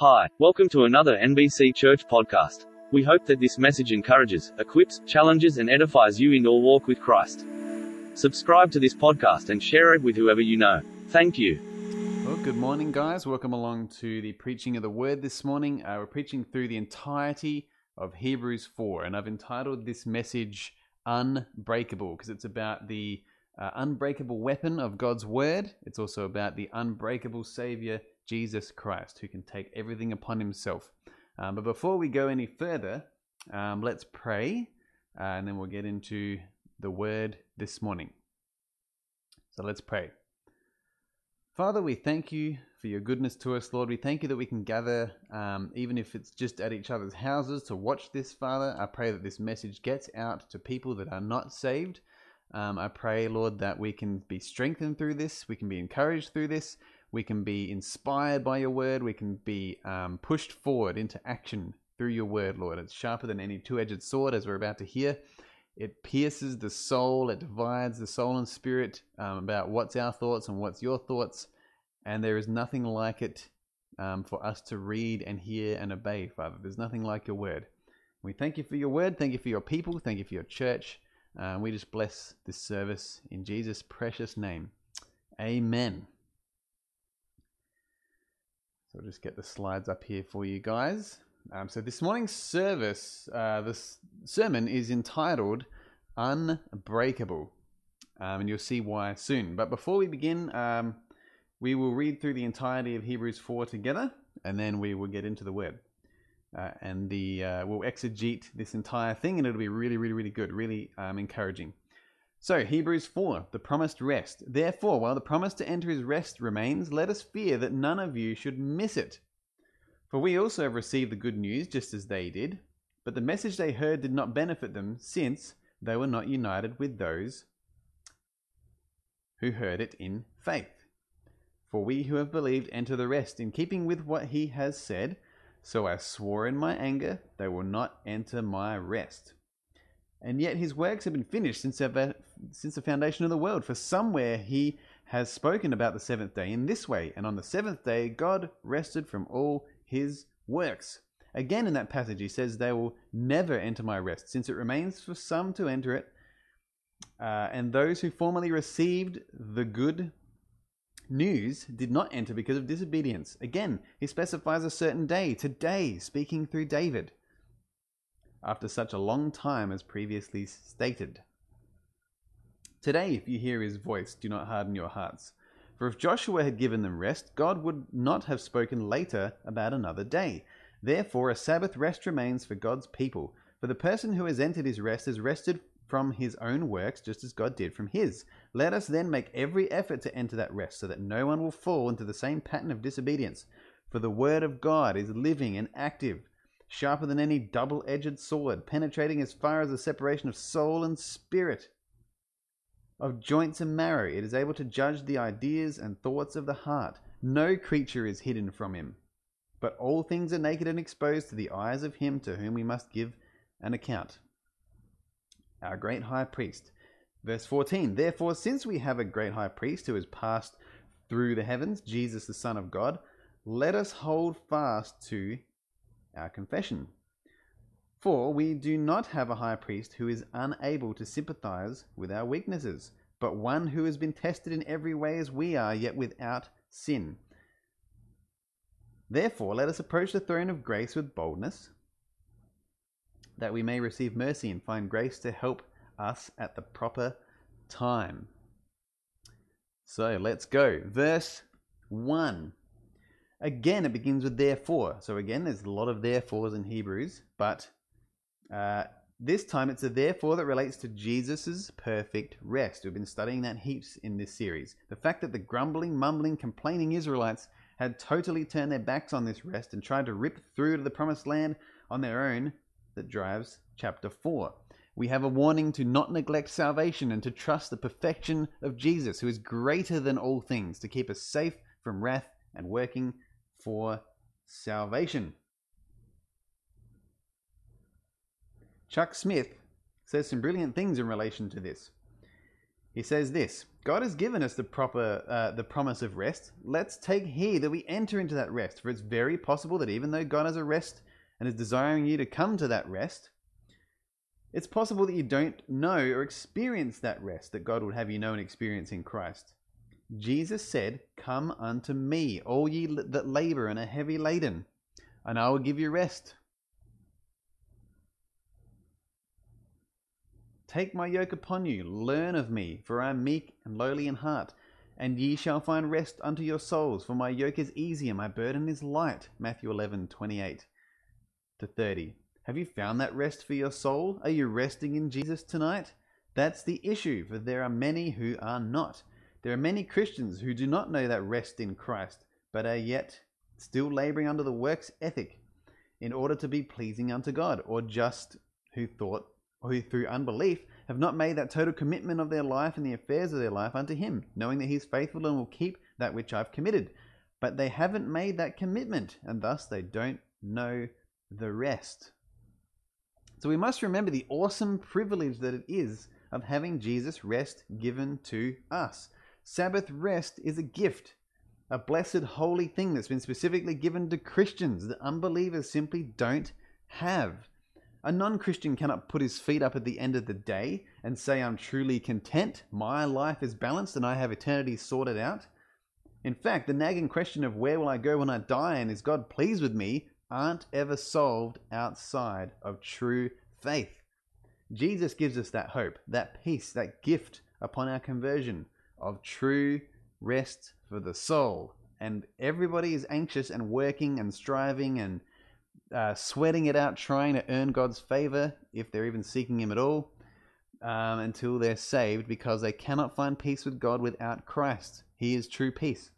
Hi, welcome to another NBC Church podcast. We hope that this message encourages, equips, challenges, and edifies you in your walk with Christ. Subscribe to this podcast and share it with whoever you know. Thank you. Well, good morning, guys. Welcome along to the preaching of the word this morning. Uh, we're preaching through the entirety of Hebrews 4, and I've entitled this message Unbreakable because it's about the uh, unbreakable weapon of God's word. It's also about the unbreakable Savior, Jesus Christ, who can take everything upon himself. Um, but before we go any further, um, let's pray, uh, and then we'll get into the word this morning. So let's pray. Father, we thank you for your goodness to us, Lord. We thank you that we can gather, um, even if it's just at each other's houses, to watch this, Father. I pray that this message gets out to people that are not saved. Um, I pray, Lord, that we can be strengthened through this, we can be encouraged through this, we can be inspired by your word. We can be um, pushed forward into action through your word, Lord. It's sharper than any two edged sword, as we're about to hear. It pierces the soul, it divides the soul and spirit um, about what's our thoughts and what's your thoughts. And there is nothing like it um, for us to read and hear and obey, Father. There's nothing like your word. We thank you for your word. Thank you for your people. Thank you for your church. Uh, we just bless this service in Jesus' precious name. Amen. I'll just get the slides up here for you guys. Um, so this morning's service, uh, this sermon is entitled Unbreakable. Um, and you'll see why soon. But before we begin, um, we will read through the entirety of Hebrews 4 together, and then we will get into the word. Uh, and the uh, we'll exegete this entire thing, and it'll be really, really, really good, really um, encouraging. So, Hebrews 4, the promised rest. Therefore, while the promise to enter his rest remains, let us fear that none of you should miss it. For we also have received the good news just as they did, but the message they heard did not benefit them, since they were not united with those who heard it in faith. For we who have believed enter the rest, in keeping with what he has said, So I swore in my anger, they will not enter my rest. And yet his works have been finished since, since the foundation of the world. For somewhere he has spoken about the seventh day in this way, and on the seventh day God rested from all his works. Again, in that passage, he says, They will never enter my rest, since it remains for some to enter it. Uh, and those who formerly received the good news did not enter because of disobedience. Again, he specifies a certain day, today, speaking through David after such a long time as previously stated. Today, if you hear his voice, do not harden your hearts. For if Joshua had given them rest, God would not have spoken later about another day. Therefore, a Sabbath rest remains for God's people. For the person who has entered his rest has rested from his own works, just as God did from his. Let us then make every effort to enter that rest, so that no one will fall into the same pattern of disobedience. For the word of God is living and active sharper than any double edged sword, penetrating as far as the separation of soul and spirit, of joints and marrow. It is able to judge the ideas and thoughts of the heart. No creature is hidden from him, but all things are naked and exposed to the eyes of him to whom we must give an account. Our great high priest. Verse 14 Therefore, since we have a great high priest who has passed through the heavens, Jesus the Son of God, let us hold fast to our confession. For we do not have a high priest who is unable to sympathize with our weaknesses, but one who has been tested in every way as we are, yet without sin. Therefore, let us approach the throne of grace with boldness, that we may receive mercy and find grace to help us at the proper time. So let's go. Verse 1. Again, it begins with therefore. So again, there's a lot of therefores in Hebrews, but uh, this time it's a therefore that relates to Jesus' perfect rest. We've been studying that heaps in this series. The fact that the grumbling, mumbling, complaining Israelites had totally turned their backs on this rest and tried to rip through to the promised land on their own that drives chapter 4. We have a warning to not neglect salvation and to trust the perfection of Jesus, who is greater than all things, to keep us safe from wrath and working for salvation. Chuck Smith says some brilliant things in relation to this. He says this God has given us the proper, uh, the promise of rest. Let's take heed that we enter into that rest. For it's very possible that even though God has a rest and is desiring you to come to that rest, it's possible that you don't know or experience that rest that God would have you know and experience in Christ. Jesus said, Come unto me, all ye that labor and are heavy laden, and I will give you rest. Take my yoke upon you, learn of me, for I am meek and lowly in heart, and ye shall find rest unto your souls, for my yoke is easy and my burden is light. Matthew 11, 28 to 30. Have you found that rest for your soul? Are you resting in Jesus tonight? That's the issue, for there are many who are not. There are many Christians who do not know that rest in Christ, but are yet still laboring under the works ethic in order to be pleasing unto God, or just who thought or who through unbelief have not made that total commitment of their life and the affairs of their life unto Him, knowing that He is faithful and will keep that which I've committed. But they haven't made that commitment, and thus they don't know the rest. So we must remember the awesome privilege that it is of having Jesus' rest given to us. Sabbath rest is a gift, a blessed holy thing that's been specifically given to Christians that unbelievers simply don't have. A non Christian cannot put his feet up at the end of the day and say, I'm truly content, my life is balanced, and I have eternity sorted out. In fact, the nagging question of where will I go when I die and is God pleased with me aren't ever solved outside of true faith. Jesus gives us that hope, that peace, that gift upon our conversion of true rest for the soul. And everybody is anxious and working and striving and uh, sweating it out, trying to earn God's favor, if they're even seeking Him at all, um, until they're saved, because they cannot find peace with God without Christ. He is true peace.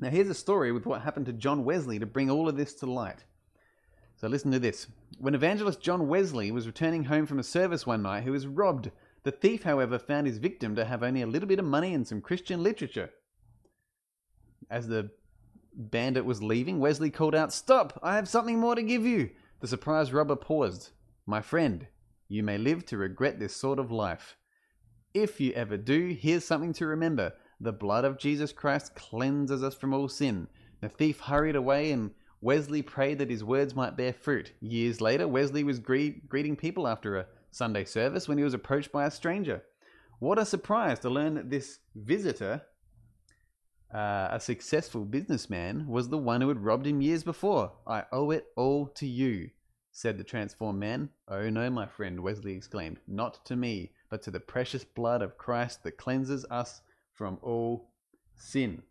Now, here's a story with what happened to John Wesley to bring all of this to light. So, listen to this. When evangelist John Wesley was returning home from a service one night, he was robbed. The thief, however, found his victim to have only a little bit of money and some Christian literature. As the bandit was leaving, Wesley called out, Stop! I have something more to give you! The surprised robber paused. My friend, you may live to regret this sort of life. If you ever do, here's something to remember. The blood of Jesus Christ cleanses us from all sin. The thief hurried away and Wesley prayed that his words might bear fruit. Years later, Wesley was gre- greeting people after a Sunday service when he was approached by a stranger. What a surprise to learn that this visitor uh, a successful businessman, was the one who had robbed him years before. I owe it all to you, said the transformed man. Oh no, my friend, Wesley exclaimed, not to me, but to the precious blood of Christ that cleanses us from all sin.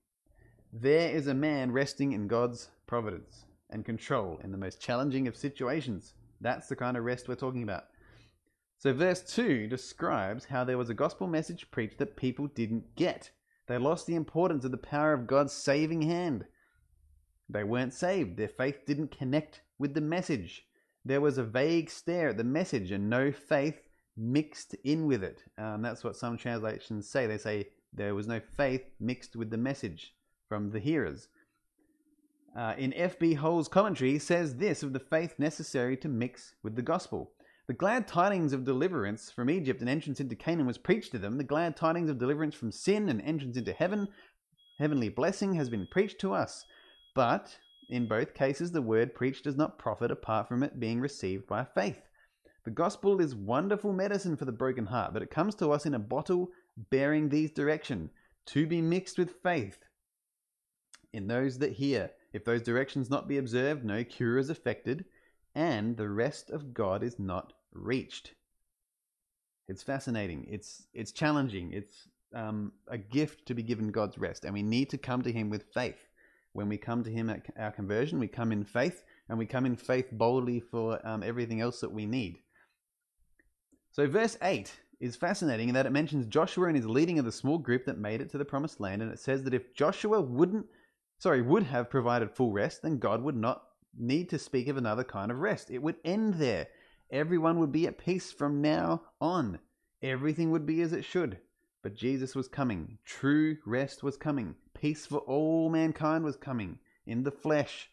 There is a man resting in God's providence and control in the most challenging of situations. That's the kind of rest we're talking about. So, verse 2 describes how there was a gospel message preached that people didn't get. They lost the importance of the power of God's saving hand. They weren't saved. Their faith didn't connect with the message. There was a vague stare at the message and no faith mixed in with it. Um, that's what some translations say. They say there was no faith mixed with the message from the hearers. Uh, in F.B. Hole's commentary, he says this of the faith necessary to mix with the gospel. The glad tidings of deliverance from Egypt and entrance into Canaan was preached to them. The glad tidings of deliverance from sin and entrance into heaven, heavenly blessing, has been preached to us. But in both cases, the word preached does not profit apart from it being received by faith. The gospel is wonderful medicine for the broken heart, but it comes to us in a bottle bearing these direction to be mixed with faith in those that hear. If those directions not be observed, no cure is effected and the rest of God is not reached. It's fascinating. It's it's challenging. It's um, a gift to be given God's rest, and we need to come to Him with faith. When we come to Him at our conversion, we come in faith, and we come in faith boldly for um, everything else that we need. So, verse eight is fascinating in that it mentions Joshua and his leading of the small group that made it to the promised land, and it says that if Joshua wouldn't, sorry, would have provided full rest, then God would not need to speak of another kind of rest. It would end there. Everyone would be at peace from now on. Everything would be as it should. But Jesus was coming. True rest was coming. Peace for all mankind was coming. In the flesh.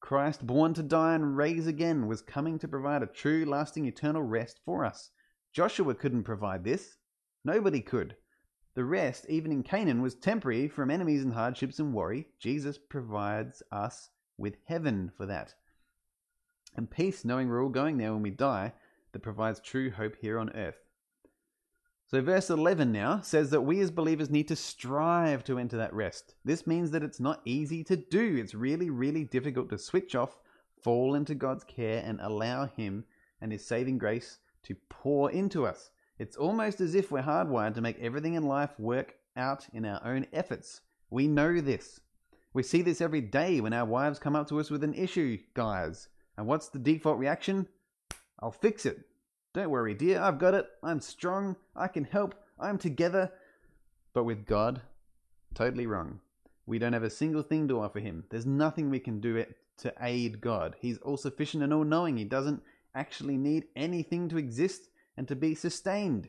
Christ, born to die and raise again, was coming to provide a true, lasting, eternal rest for us. Joshua couldn't provide this. Nobody could. The rest, even in Canaan, was temporary from enemies and hardships and worry. Jesus provides us with heaven for that. And peace, knowing we're all going there when we die, that provides true hope here on earth. So, verse 11 now says that we as believers need to strive to enter that rest. This means that it's not easy to do. It's really, really difficult to switch off, fall into God's care, and allow Him and His saving grace to pour into us. It's almost as if we're hardwired to make everything in life work out in our own efforts. We know this. We see this every day when our wives come up to us with an issue, guys. And what's the default reaction? I'll fix it. Don't worry, dear, I've got it. I'm strong. I can help. I'm together. But with God, totally wrong. We don't have a single thing to offer Him. There's nothing we can do it to aid God. He's all sufficient and all knowing. He doesn't actually need anything to exist and to be sustained.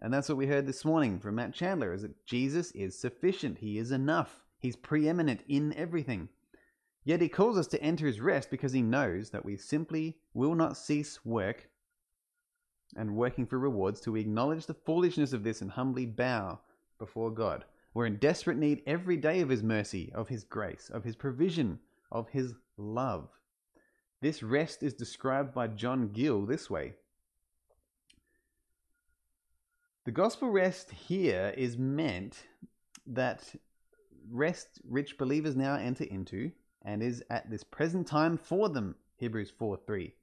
And that's what we heard this morning from Matt Chandler is that Jesus is sufficient. He is enough. He's preeminent in everything. Yet he calls us to enter his rest because he knows that we simply will not cease work and working for rewards till we acknowledge the foolishness of this and humbly bow before God. We're in desperate need every day of His mercy, of His grace, of His provision, of His love. This rest is described by John Gill this way The gospel rest here is meant that rest rich believers now enter into and is at this present time for them. Hebrews 4 3.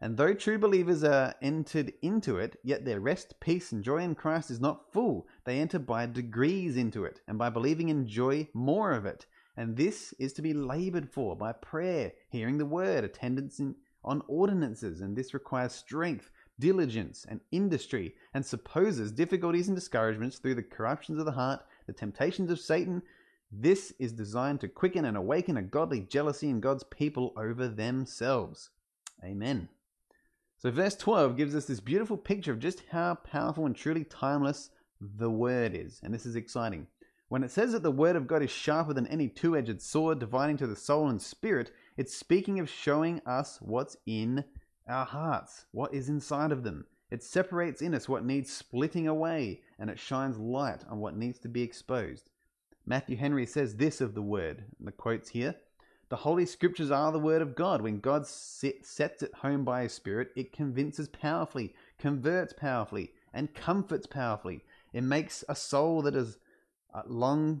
And though true believers are entered into it, yet their rest, peace, and joy in Christ is not full. They enter by degrees into it, and by believing enjoy more of it. And this is to be labored for by prayer, hearing the word, attendance in, on ordinances, and this requires strength, diligence, and industry, and supposes difficulties and discouragements through the corruptions of the heart, the temptations of Satan. This is designed to quicken and awaken a godly jealousy in God's people over themselves. Amen. So, verse 12 gives us this beautiful picture of just how powerful and truly timeless the Word is. And this is exciting. When it says that the Word of God is sharper than any two edged sword, dividing to the soul and spirit, it's speaking of showing us what's in our hearts, what is inside of them. It separates in us what needs splitting away, and it shines light on what needs to be exposed. Matthew Henry says this of the Word, and the quotes here the Holy Scriptures are the Word of God. When God sets it home by His Spirit, it convinces powerfully, converts powerfully, and comforts powerfully. It makes a soul that has uh, long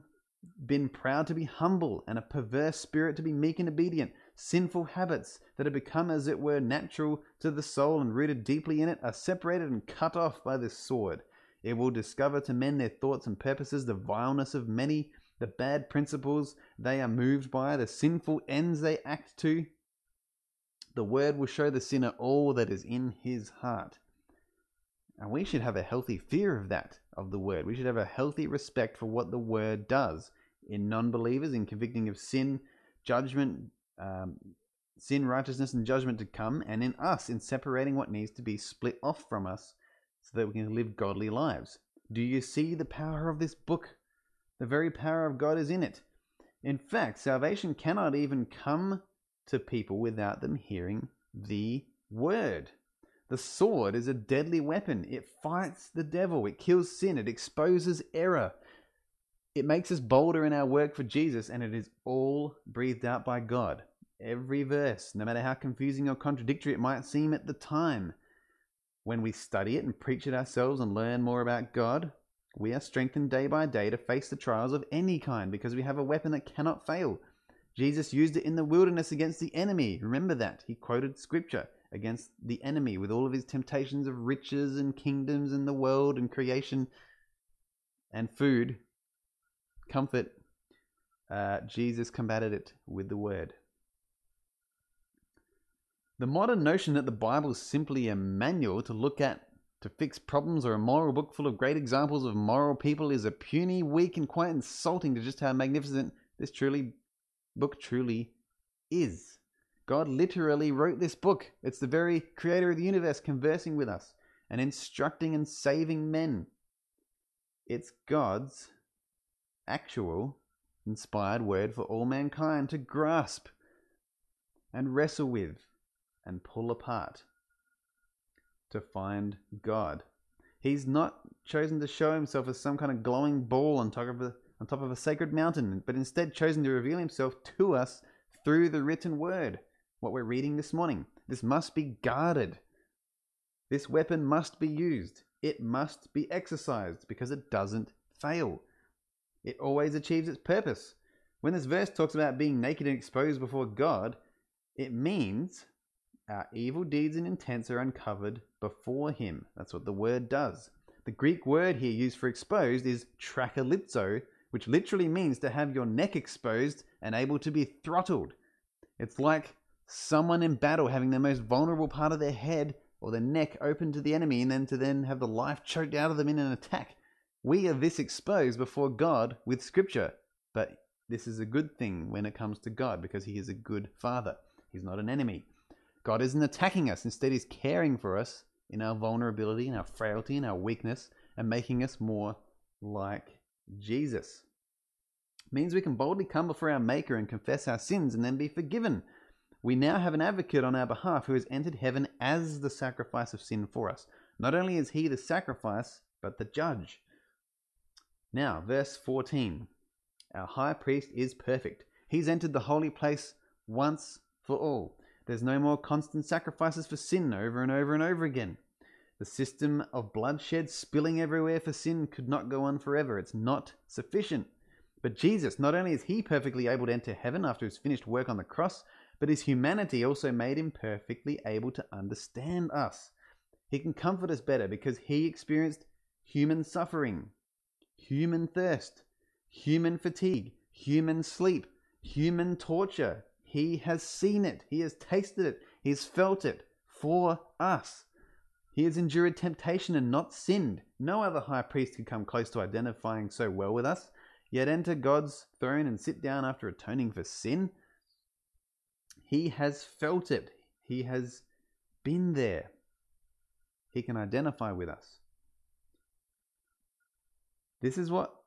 been proud to be humble and a perverse spirit to be meek and obedient. Sinful habits that have become, as it were, natural to the soul and rooted deeply in it are separated and cut off by this sword. It will discover to men their thoughts and purposes, the vileness of many, the bad principles they are moved by, the sinful ends they act to. The word will show the sinner all that is in his heart. And we should have a healthy fear of that, of the word. We should have a healthy respect for what the word does in non believers, in convicting of sin, judgment, um, sin, righteousness, and judgment to come, and in us, in separating what needs to be split off from us so that we can live godly lives. Do you see the power of this book? The very power of God is in it. In fact, salvation cannot even come to people without them hearing the word. The sword is a deadly weapon. It fights the devil, it kills sin, it exposes error. It makes us bolder in our work for Jesus, and it is all breathed out by God. Every verse, no matter how confusing or contradictory it might seem at the time. When we study it and preach it ourselves and learn more about God, we are strengthened day by day to face the trials of any kind because we have a weapon that cannot fail. Jesus used it in the wilderness against the enemy. Remember that. He quoted scripture against the enemy with all of his temptations of riches and kingdoms and the world and creation and food, comfort. Uh, Jesus combated it with the word. The modern notion that the Bible is simply a manual to look at to fix problems or a moral book full of great examples of moral people is a puny, weak, and quite insulting to just how magnificent this truly book truly is. God literally wrote this book. It's the very creator of the universe conversing with us and instructing and saving men. It's God's actual inspired word for all mankind to grasp and wrestle with and pull apart to find God. He's not chosen to show himself as some kind of glowing ball on top of a, on top of a sacred mountain, but instead chosen to reveal himself to us through the written word, what we're reading this morning. This must be guarded. This weapon must be used. It must be exercised because it doesn't fail. It always achieves its purpose. When this verse talks about being naked and exposed before God, it means our evil deeds and intents are uncovered before Him. That's what the word does. The Greek word here used for exposed is trachelizo, which literally means to have your neck exposed and able to be throttled. It's like someone in battle having the most vulnerable part of their head or their neck open to the enemy and then to then have the life choked out of them in an attack. We are this exposed before God with scripture, but this is a good thing when it comes to God because he is a good father. He's not an enemy. God isn't attacking us, instead he's caring for us in our vulnerability, in our frailty, in our weakness and making us more like Jesus. It means we can boldly come before our maker and confess our sins and then be forgiven we now have an advocate on our behalf who has entered heaven as the sacrifice of sin for us. Not only is he the sacrifice, but the judge. Now, verse 14. Our high priest is perfect. He's entered the holy place once for all. There's no more constant sacrifices for sin over and over and over again. The system of bloodshed spilling everywhere for sin could not go on forever. It's not sufficient. But Jesus, not only is he perfectly able to enter heaven after his finished work on the cross, but his humanity also made him perfectly able to understand us. He can comfort us better because he experienced human suffering, human thirst, human fatigue, human sleep, human torture. He has seen it, he has tasted it, he's felt it for us. He has endured temptation and not sinned. No other high priest could come close to identifying so well with us, yet enter God's throne and sit down after atoning for sin. He has felt it. He has been there. He can identify with us. This is what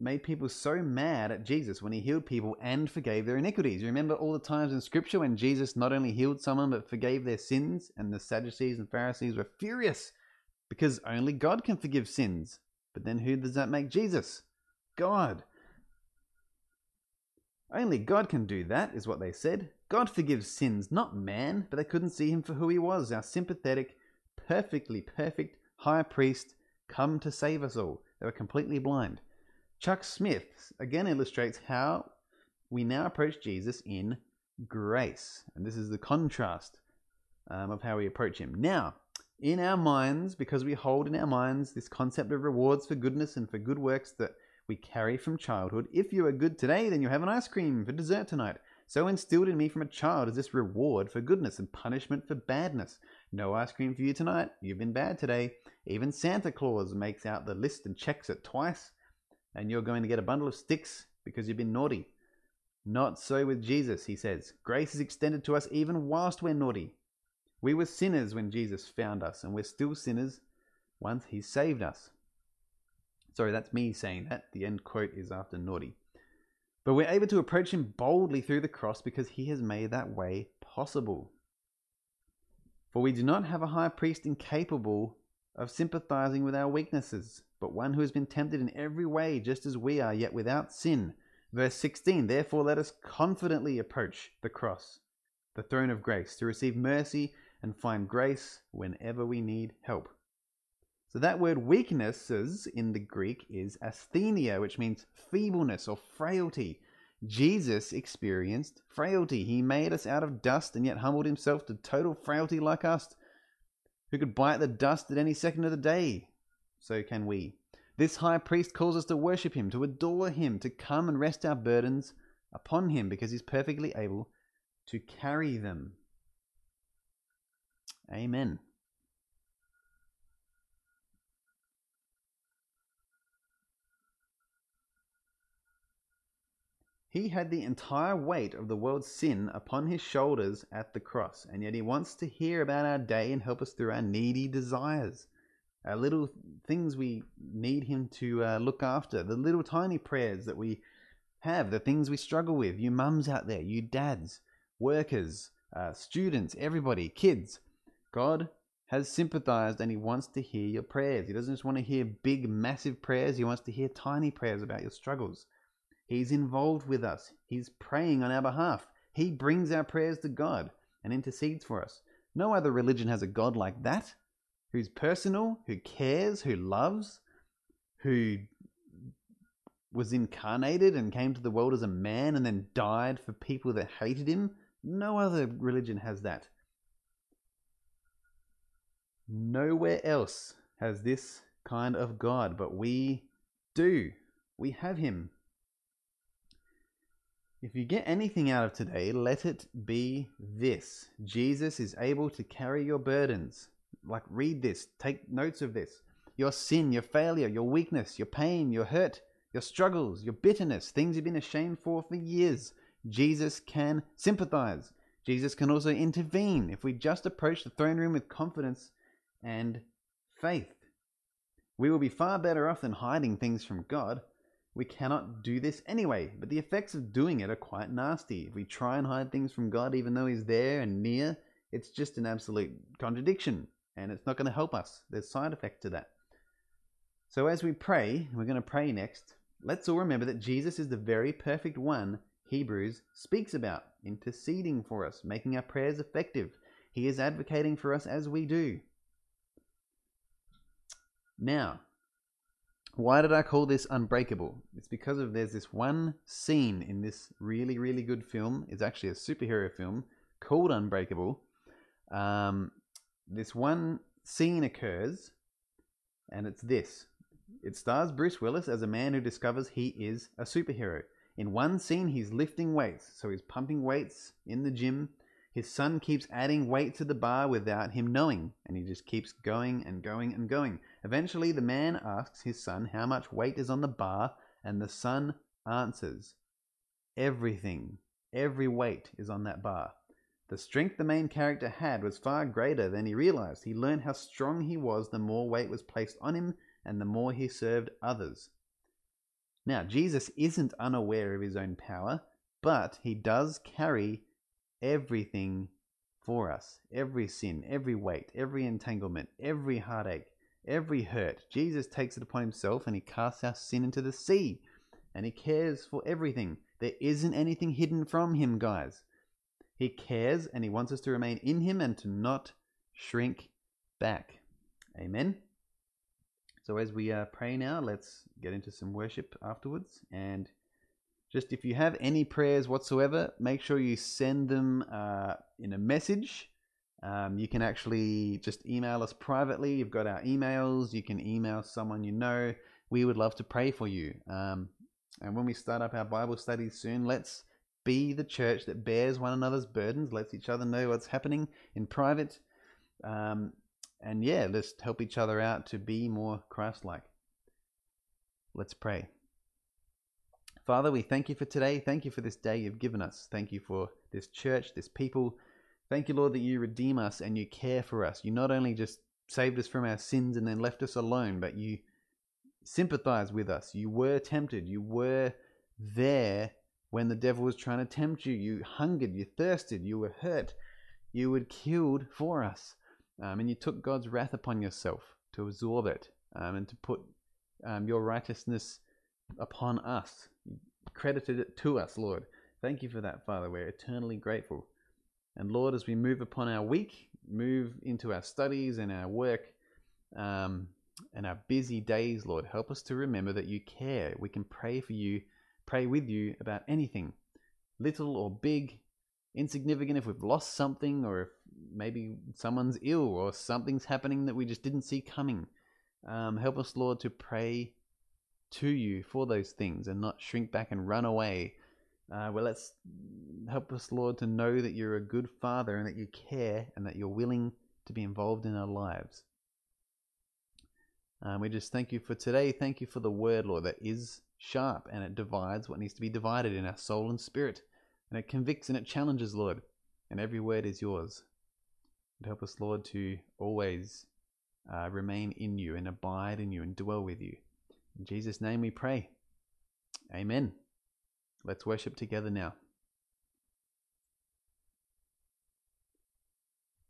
made people so mad at Jesus when he healed people and forgave their iniquities. You remember all the times in Scripture when Jesus not only healed someone but forgave their sins, and the Sadducees and Pharisees were furious because only God can forgive sins. But then who does that make Jesus? God. Only God can do that, is what they said. God forgives sins, not man, but they couldn't see him for who he was, our sympathetic, perfectly perfect high priest come to save us all. They were completely blind. Chuck Smith again illustrates how we now approach Jesus in grace. And this is the contrast um, of how we approach him. Now, in our minds, because we hold in our minds this concept of rewards for goodness and for good works that we carry from childhood. If you are good today, then you have an ice cream for dessert tonight. So instilled in me from a child is this reward for goodness and punishment for badness. No ice cream for you tonight. You've been bad today. Even Santa Claus makes out the list and checks it twice. And you're going to get a bundle of sticks because you've been naughty. Not so with Jesus, he says. Grace is extended to us even whilst we're naughty. We were sinners when Jesus found us, and we're still sinners once he saved us. Sorry, that's me saying that. The end quote is after naughty. But we're able to approach him boldly through the cross because he has made that way possible. For we do not have a high priest incapable of sympathizing with our weaknesses, but one who has been tempted in every way just as we are, yet without sin. Verse 16 Therefore, let us confidently approach the cross, the throne of grace, to receive mercy and find grace whenever we need help. So that word weaknesses in the Greek is asthenia, which means feebleness or frailty. Jesus experienced frailty. He made us out of dust and yet humbled himself to total frailty like us, who could bite the dust at any second of the day. So can we. This high priest calls us to worship him, to adore him, to come and rest our burdens upon him because he's perfectly able to carry them. Amen. He had the entire weight of the world's sin upon his shoulders at the cross, and yet he wants to hear about our day and help us through our needy desires. Our little things we need him to uh, look after, the little tiny prayers that we have, the things we struggle with. You mums out there, you dads, workers, uh, students, everybody, kids. God has sympathized and he wants to hear your prayers. He doesn't just want to hear big, massive prayers, he wants to hear tiny prayers about your struggles. He's involved with us, he's praying on our behalf. He brings our prayers to God and intercedes for us. No other religion has a God like that, who's personal, who cares, who loves, who was incarnated and came to the world as a man and then died for people that hated him. No other religion has that. Nowhere else has this kind of God, but we do. We have him. If you get anything out of today, let it be this Jesus is able to carry your burdens. Like, read this, take notes of this. Your sin, your failure, your weakness, your pain, your hurt, your struggles, your bitterness, things you've been ashamed for for years. Jesus can sympathize. Jesus can also intervene if we just approach the throne room with confidence and faith. We will be far better off than hiding things from God. We cannot do this anyway, but the effects of doing it are quite nasty. If we try and hide things from God, even though He's there and near, it's just an absolute contradiction, and it's not going to help us. There's side effects to that. So, as we pray, we're going to pray next. Let's all remember that Jesus is the very perfect one Hebrews speaks about, interceding for us, making our prayers effective. He is advocating for us as we do. Now, why did I call this Unbreakable? It's because of there's this one scene in this really, really good film. It's actually a superhero film called Unbreakable. Um, this one scene occurs, and it's this. It stars Bruce Willis as a man who discovers he is a superhero. In one scene, he's lifting weights, so he's pumping weights in the gym his son keeps adding weight to the bar without him knowing, and he just keeps going and going and going. Eventually, the man asks his son how much weight is on the bar, and the son answers, Everything, every weight is on that bar. The strength the main character had was far greater than he realized. He learned how strong he was the more weight was placed on him and the more he served others. Now, Jesus isn't unaware of his own power, but he does carry everything for us every sin, every weight, every entanglement, every heartache, every hurt. Jesus takes it upon himself and he casts our sin into the sea and he cares for everything. There isn't anything hidden from him, guys. He cares and he wants us to remain in him and to not shrink back. Amen. So, as we uh, pray now, let's get into some worship afterwards and just if you have any prayers whatsoever, make sure you send them uh, in a message. Um, you can actually just email us privately. You've got our emails. You can email someone you know. We would love to pray for you. Um, and when we start up our Bible studies soon, let's be the church that bears one another's burdens, lets each other know what's happening in private. Um, and yeah, let's help each other out to be more Christ like. Let's pray. Father, we thank you for today. Thank you for this day you've given us. Thank you for this church, this people. Thank you, Lord, that you redeem us and you care for us. You not only just saved us from our sins and then left us alone, but you sympathize with us. You were tempted. You were there when the devil was trying to tempt you. You hungered, you thirsted, you were hurt, you were killed for us. Um, and you took God's wrath upon yourself to absorb it um, and to put um, your righteousness upon us credited it to us, Lord. Thank you for that, Father. We're eternally grateful. And Lord, as we move upon our week, move into our studies and our work um, and our busy days, Lord, help us to remember that you care. We can pray for you, pray with you about anything, little or big, insignificant if we've lost something or if maybe someone's ill or something's happening that we just didn't see coming. Um, help us, Lord, to pray to you for those things and not shrink back and run away. Uh, well, let's help us, Lord, to know that you're a good Father and that you care and that you're willing to be involved in our lives. Um, we just thank you for today. Thank you for the word, Lord, that is sharp and it divides what needs to be divided in our soul and spirit. And it convicts and it challenges, Lord. And every word is yours. And help us, Lord, to always uh, remain in you and abide in you and dwell with you. In Jesus' name we pray. Amen. Let's worship together now.